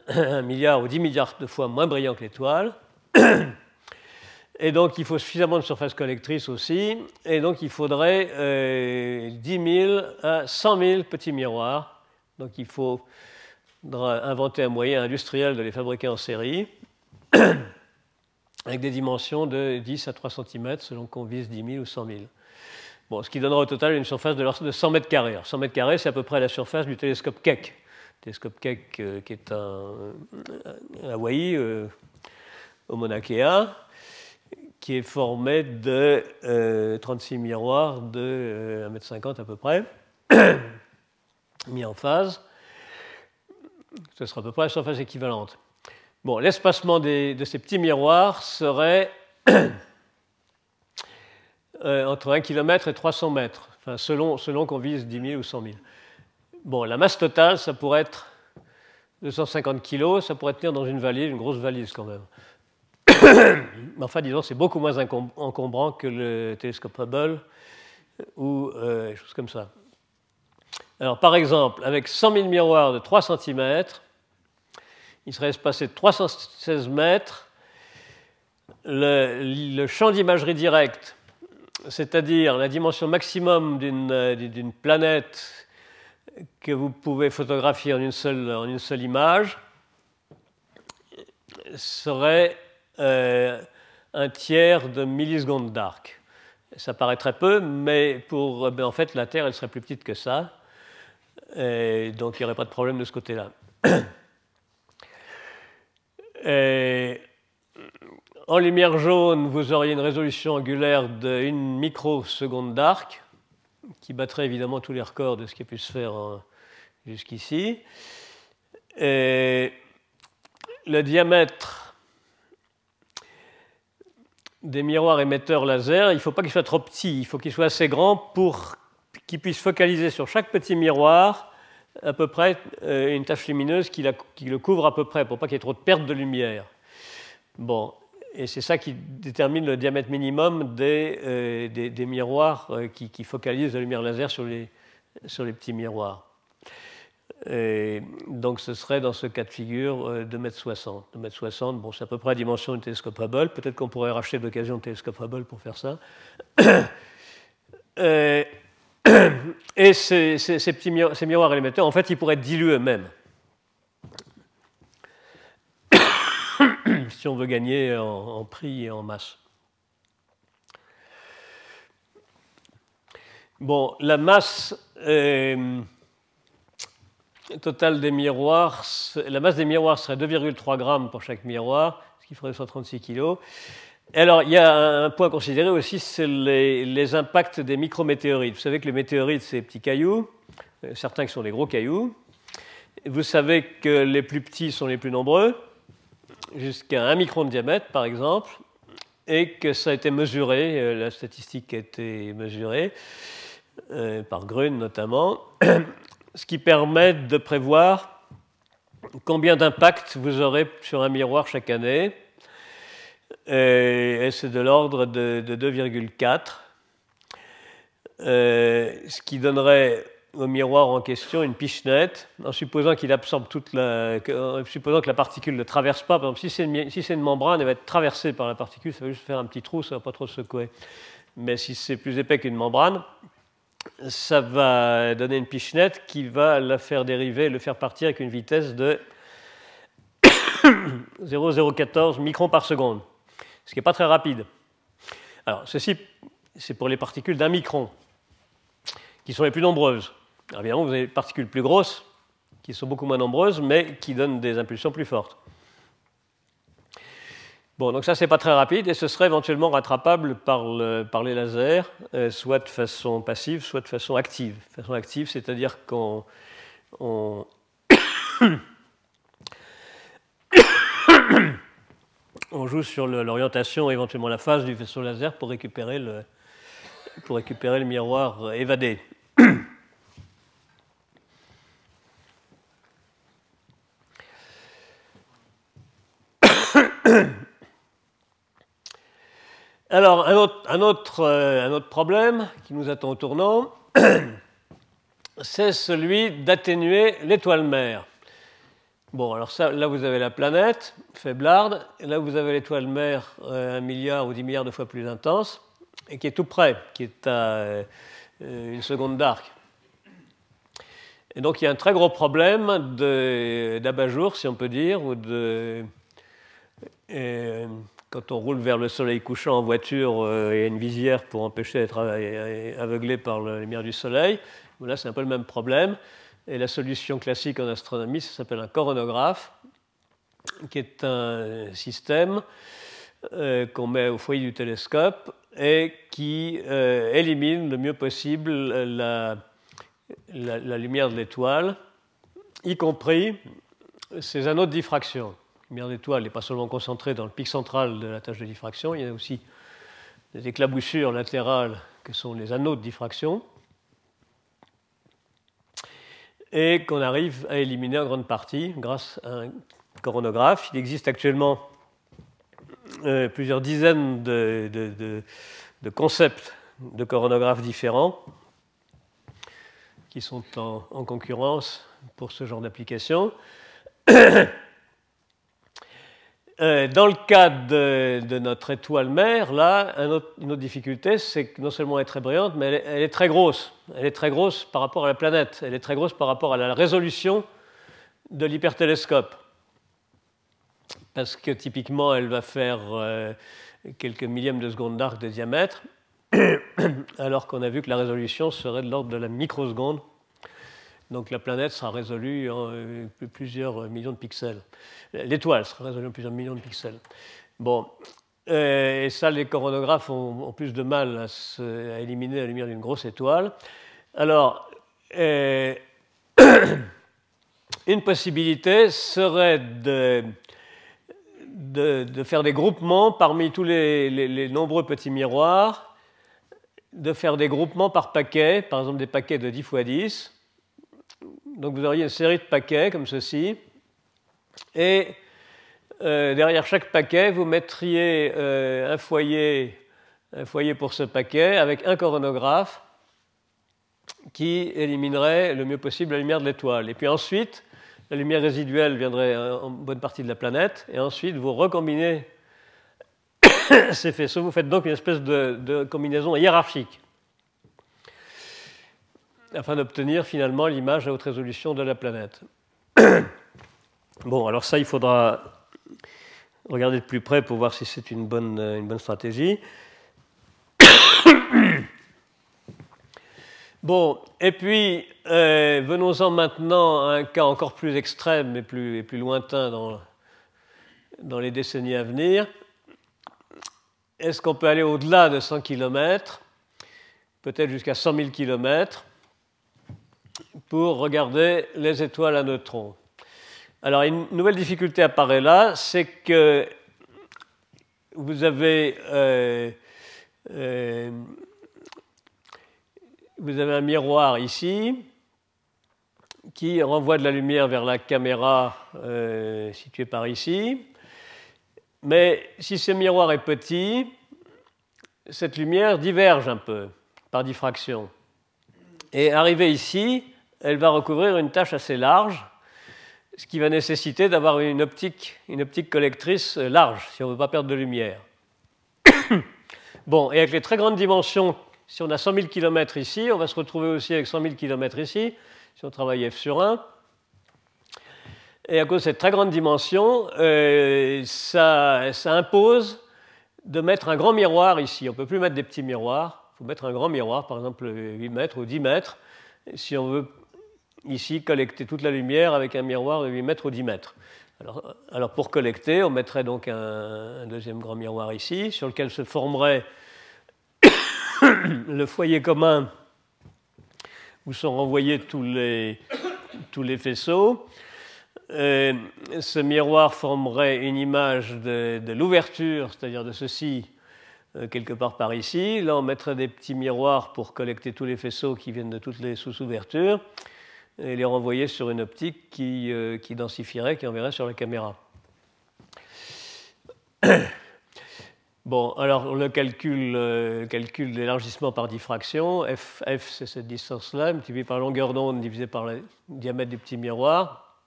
un milliard ou dix milliards de fois moins brillant que l'étoile. Et donc il faut suffisamment de surface collectrice aussi, et donc il faudrait euh, 10 000 à 100 000 petits miroirs. Donc il faut inventer un moyen industriel de les fabriquer en série. avec des dimensions de 10 à 3 cm selon qu'on vise 10 000 ou 100 000. Bon, ce qui donnera au total une surface de 100 mètres carrés. 100 mètres carrés, c'est à peu près la surface du télescope Keck. Le télescope Keck, euh, qui est un, à Hawaï, euh, au Mauna Kea, qui est formé de 36 euh, miroirs de 1m50 à peu près, mis en phase. Ce sera à peu près la surface équivalente. Bon, l'espacement de ces petits miroirs serait euh, entre 1 km et 300 mètres, enfin, selon, selon qu'on vise 10 000 ou 100 000. Bon, la masse totale, ça pourrait être 250 kg, ça pourrait tenir dans une valise, une grosse valise quand même. Mais enfin, disons, c'est beaucoup moins encombrant que le télescope Hubble ou euh, des choses comme ça. Alors, par exemple, avec 100 000 miroirs de 3 cm, il serait espacé de 316 mètres. Le, champ d'imagerie directe, c'est-à-dire la dimension maximum euh, d'une planète que vous pouvez photographier en une seule, image, serait euh, un tiers de milliseconde d'arc. Ça paraît très peu, mais pour, ben, en fait, la Terre, elle serait plus petite que ça. Donc, il n'y aurait pas de problème de ce côté-là. en lumière jaune, vous auriez une résolution angulaire de 1 microseconde d'arc, qui battrait évidemment tous les records de ce qui a pu se faire jusqu'ici. le diamètre des miroirs émetteurs laser, il ne faut pas qu'il soit trop petit, il faut qu'il soit assez grand pour qu'il puisse focaliser sur chaque petit miroir à peu près euh, une tache lumineuse qui, le couvre à peu près, pour pas qu'il y ait trop de perte de lumière. Bon, et c'est ça qui détermine le diamètre minimum des, euh, miroirs euh, qui, focalisent la lumière laser sur les, sur les petits miroirs. Donc ce serait dans ce cas de figure 2,60 m. 2,60 m, bon, c'est à peu près la dimension du télescope Hubble. Peut-être qu'on pourrait racheter d'occasion le télescope Hubble pour faire ça. Et ces, petits miroirs émetteurs, en fait, ils pourraient être dilués eux-mêmes. Si on veut gagner en, prix et en masse. Bon, la masse euh, totale des miroirs, la masse des miroirs serait 2,3 grammes pour chaque miroir, ce qui ferait 136 kg. Alors, il y a un point à considérer aussi, c'est les, impacts des micrométéorites. Vous savez que les météorites, c'est des petits cailloux, euh, certains qui sont des gros cailloux. Vous savez que les plus petits sont les plus nombreux, jusqu'à un micron de diamètre, par exemple, et que ça a été mesuré, euh, la statistique a été mesurée, euh, par Grun notamment, ce qui permet de prévoir combien d'impacts vous aurez sur un miroir chaque année et c'est de l'ordre de, 2,4, euh, ce qui donnerait au miroir en question une pichenette, en supposant qu'il absorbe toute la, en supposant que la particule ne traverse pas. Par exemple, si c'est une, membrane, elle va être traversée par la particule, ça va juste faire un petit trou, ça ne va pas trop secouer. Mais si c'est plus épais qu'une membrane, ça va donner une pichenette qui va la faire dériver, le faire partir avec une vitesse de 0,014 microns par seconde ce qui n'est pas très rapide. Alors, ceci, c'est pour les particules d'un micron, qui sont les plus nombreuses. Alors, évidemment, vous avez des particules plus grosses, qui sont beaucoup moins nombreuses, mais qui donnent des impulsions plus fortes. Bon, donc ça, c'est pas très rapide, et ce serait éventuellement rattrapable par, les lasers, euh, soit de façon passive, soit de façon active. De façon active, c'est-à-dire qu'on on joue sur l'orientation, éventuellement la phase du vaisseau laser pour récupérer le miroir évadé. Alors, euh, un autre, problème qui nous attend au tournant, c'est celui d'atténuer l'étoile mère. Bon, alors là vous avez la planète, faiblarde, et là vous avez l'étoile mère, euh, un milliard ou dix milliards de fois plus intense, et qui est tout près, qui est à euh, une seconde d'arc. Et donc il y a un très gros problème d'abat-jour, si on peut dire, ou de, quand on roule vers le soleil couchant en voiture, euh, a une visière pour empêcher d'être aveuglé par la lumière du soleil. Là, c'est un peu le même problème. Et la solution classique en astronomie, ça s'appelle un coronographe, qui est un système euh, qu'on met au foyer du télescope et qui euh, élimine le mieux possible la, la lumière de l'étoile, y compris ces anneaux de diffraction. Lumière d'étoile n'est pas seulement concentrée dans le pic central de la tâche de diffraction, il y a aussi des éclaboussures latérales que sont les anneaux de diffraction, et qu'on arrive à éliminer en grande partie grâce à un coronographe. Il existe actuellement euh, plusieurs dizaines de, concepts de coronographes différents qui sont en concurrence pour ce genre d'application. Euh, dans le cas de, notre étoile mère, là, une autre difficulté, c'est que non seulement elle est très brillante, mais elle est, très grosse. Elle est très grosse par rapport à la planète. Elle est très grosse par rapport à la résolution de l'hypertélescope. Parce que typiquement, elle va faire euh, quelques millièmes de seconde d'arc de diamètre, alors qu'on a vu que la résolution serait de l'ordre de la microseconde. Donc la planète sera résolue en euh, plusieurs millions de pixels. L'étoile sera résolue en plusieurs millions de pixels. Bon, euh, et ça, les coronographes ont, plus de mal à, éliminer la lumière d'une grosse étoile. Alors, euh, une possibilité serait de, faire des groupements parmi tous les, nombreux petits miroirs, de faire des groupements par paquet, par exemple des paquets de 10 x 10 donc vous auriez une série de paquets comme ceci. Et euh, derrière chaque paquet, vous mettriez euh, un, foyer, un foyer pour ce paquet avec un coronographe qui éliminerait le mieux possible la lumière de l'étoile. Et puis ensuite, la lumière résiduelle viendrait en bonne partie de la planète. Et ensuite, vous recombinez ces faisceaux. Vous faites donc une espèce de combinaison hiérarchique afin d'obtenir finalement l'image à haute résolution de la planète. bon, alors ça, il faudra regarder de plus près pour voir si c'est une bonne, stratégie. Bon, et puis euh, venons-en maintenant à un cas encore plus extrême et plus, et plus lointain dans, dans les décennies à venir. Est-ce qu'on peut aller au-delà de 100 km, peut-être jusqu'à 100 000 km pour regarder les étoiles à neutrons. Alors, une nouvelle difficulté apparaît là, c'est que vous avez, euh, euh, un miroir ici qui renvoie de la lumière vers la caméra euh, située par ici. Mais si ce miroir est petit, cette lumière diverge un peu par diffraction. Et arrivée ici, elle va recouvrir une tâche assez large, ce qui va nécessiter d'avoir une optique, une optique collectrice large, si on ne veut pas perdre de lumière. bon, et avec les très grandes dimensions, si on a 100 000 km ici, on va se retrouver aussi avec 100 000 km ici, si on travaille F sur 1. Et à cause de cette très grande dimension, euh, ça, ça, impose de mettre un grand miroir ici. On ne peut plus mettre des petits miroirs. Faut mettre un grand miroir, par exemple 8 mètres ou 10 mètres, si on veut ici collecter toute la lumière avec un miroir de 8 mètres ou 10 mètres. Alors, pour collecter, on mettrait donc un, deuxième grand miroir ici, sur lequel se formerait le foyer commun où sont renvoyés tous les, tous les faisceaux. ce miroir formerait une image de, l'ouverture, c'est-à-dire de ceci, quelque part par ici. Là, on mettrait des petits miroirs pour collecter tous les faisceaux qui viennent de toutes les sous-ouvertures et les renvoyer sur une optique qui, euh, qui densifierait, qui enverrait sur la caméra. Bon, alors le calcul, euh, calcul d'élargissement par diffraction, f, f c'est cette distance-là, multiplié par la longueur d'onde divisé par le diamètre du petit miroir.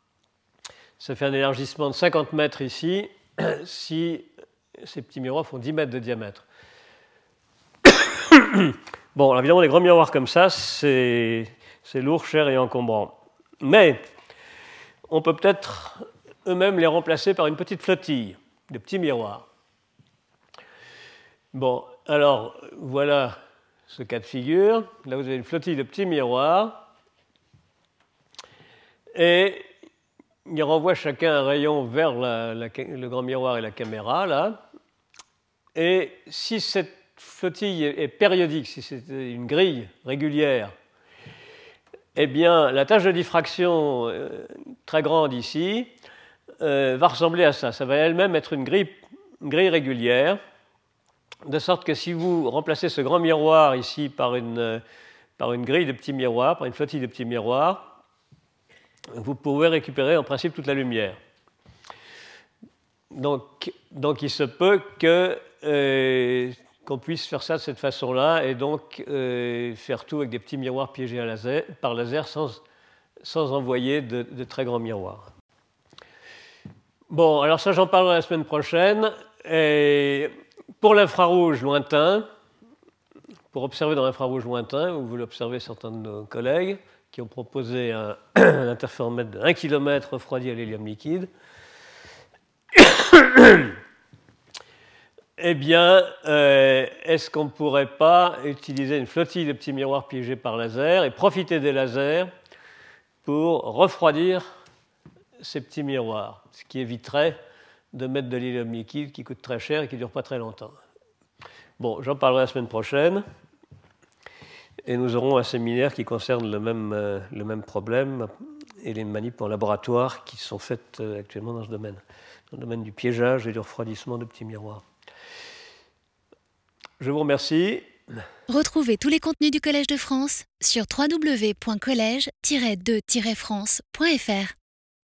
Ça fait un élargissement de 50 mètres ici, si ces petits miroirs font 10 mètres de diamètre. bon, évidemment, les grands miroirs comme ça, c'est lourd, cher et encombrant. Mais on peut peut-être eux-mêmes les remplacer par une petite flottille. de petits miroirs. Bon, alors voilà ce cas de figure. Là, vous avez une flottille de petits miroirs. Et il renvoie chacun un rayon vers le grand miroir et la caméra, là. Et si cette flottille est périodique, si c'est une grille régulière, eh bien, la tâche de diffraction euh, très grande ici euh, va ressembler à ça. Ça va elle-même être une grille, régulière, de sorte que si vous remplacez ce grand miroir ici par une, euh, par une grille de petits miroirs, par une flottille de petits miroirs, vous pouvez récupérer en principe toute la lumière. Donc il se peut que qu'on puisse faire ça de cette façon-là et donc euh, faire tout avec des petits miroirs piégés à laser, par laser sans, sans envoyer de, très grands miroirs. Bon, alors ça j'en parlerai la semaine prochaine. Et pour l'infrarouge lointain, pour observer dans l'infrarouge lointain, vous l'observez certains de nos collègues qui ont proposé un, un interféromètre de 1 km refroidi à l'hélium liquide. eh bien, euh, est-ce qu'on ne pourrait pas utiliser une flottille de petits miroirs piégés par laser et profiter des lasers pour refroidir ces petits miroirs, ce qui éviterait de mettre de l'hélium liquide qui coûte très cher et qui ne dure pas très longtemps. Bon, j'en parlerai la semaine prochaine. Et nous aurons un séminaire qui concerne le même, euh, problème et les manips en laboratoire qui sont faites euh, actuellement dans ce domaine, dans le domaine du piégeage et du refroidissement de petits miroirs. Je vous remercie. Retrouvez tous les contenus du Collège de France sur www.colège-2-france.fr.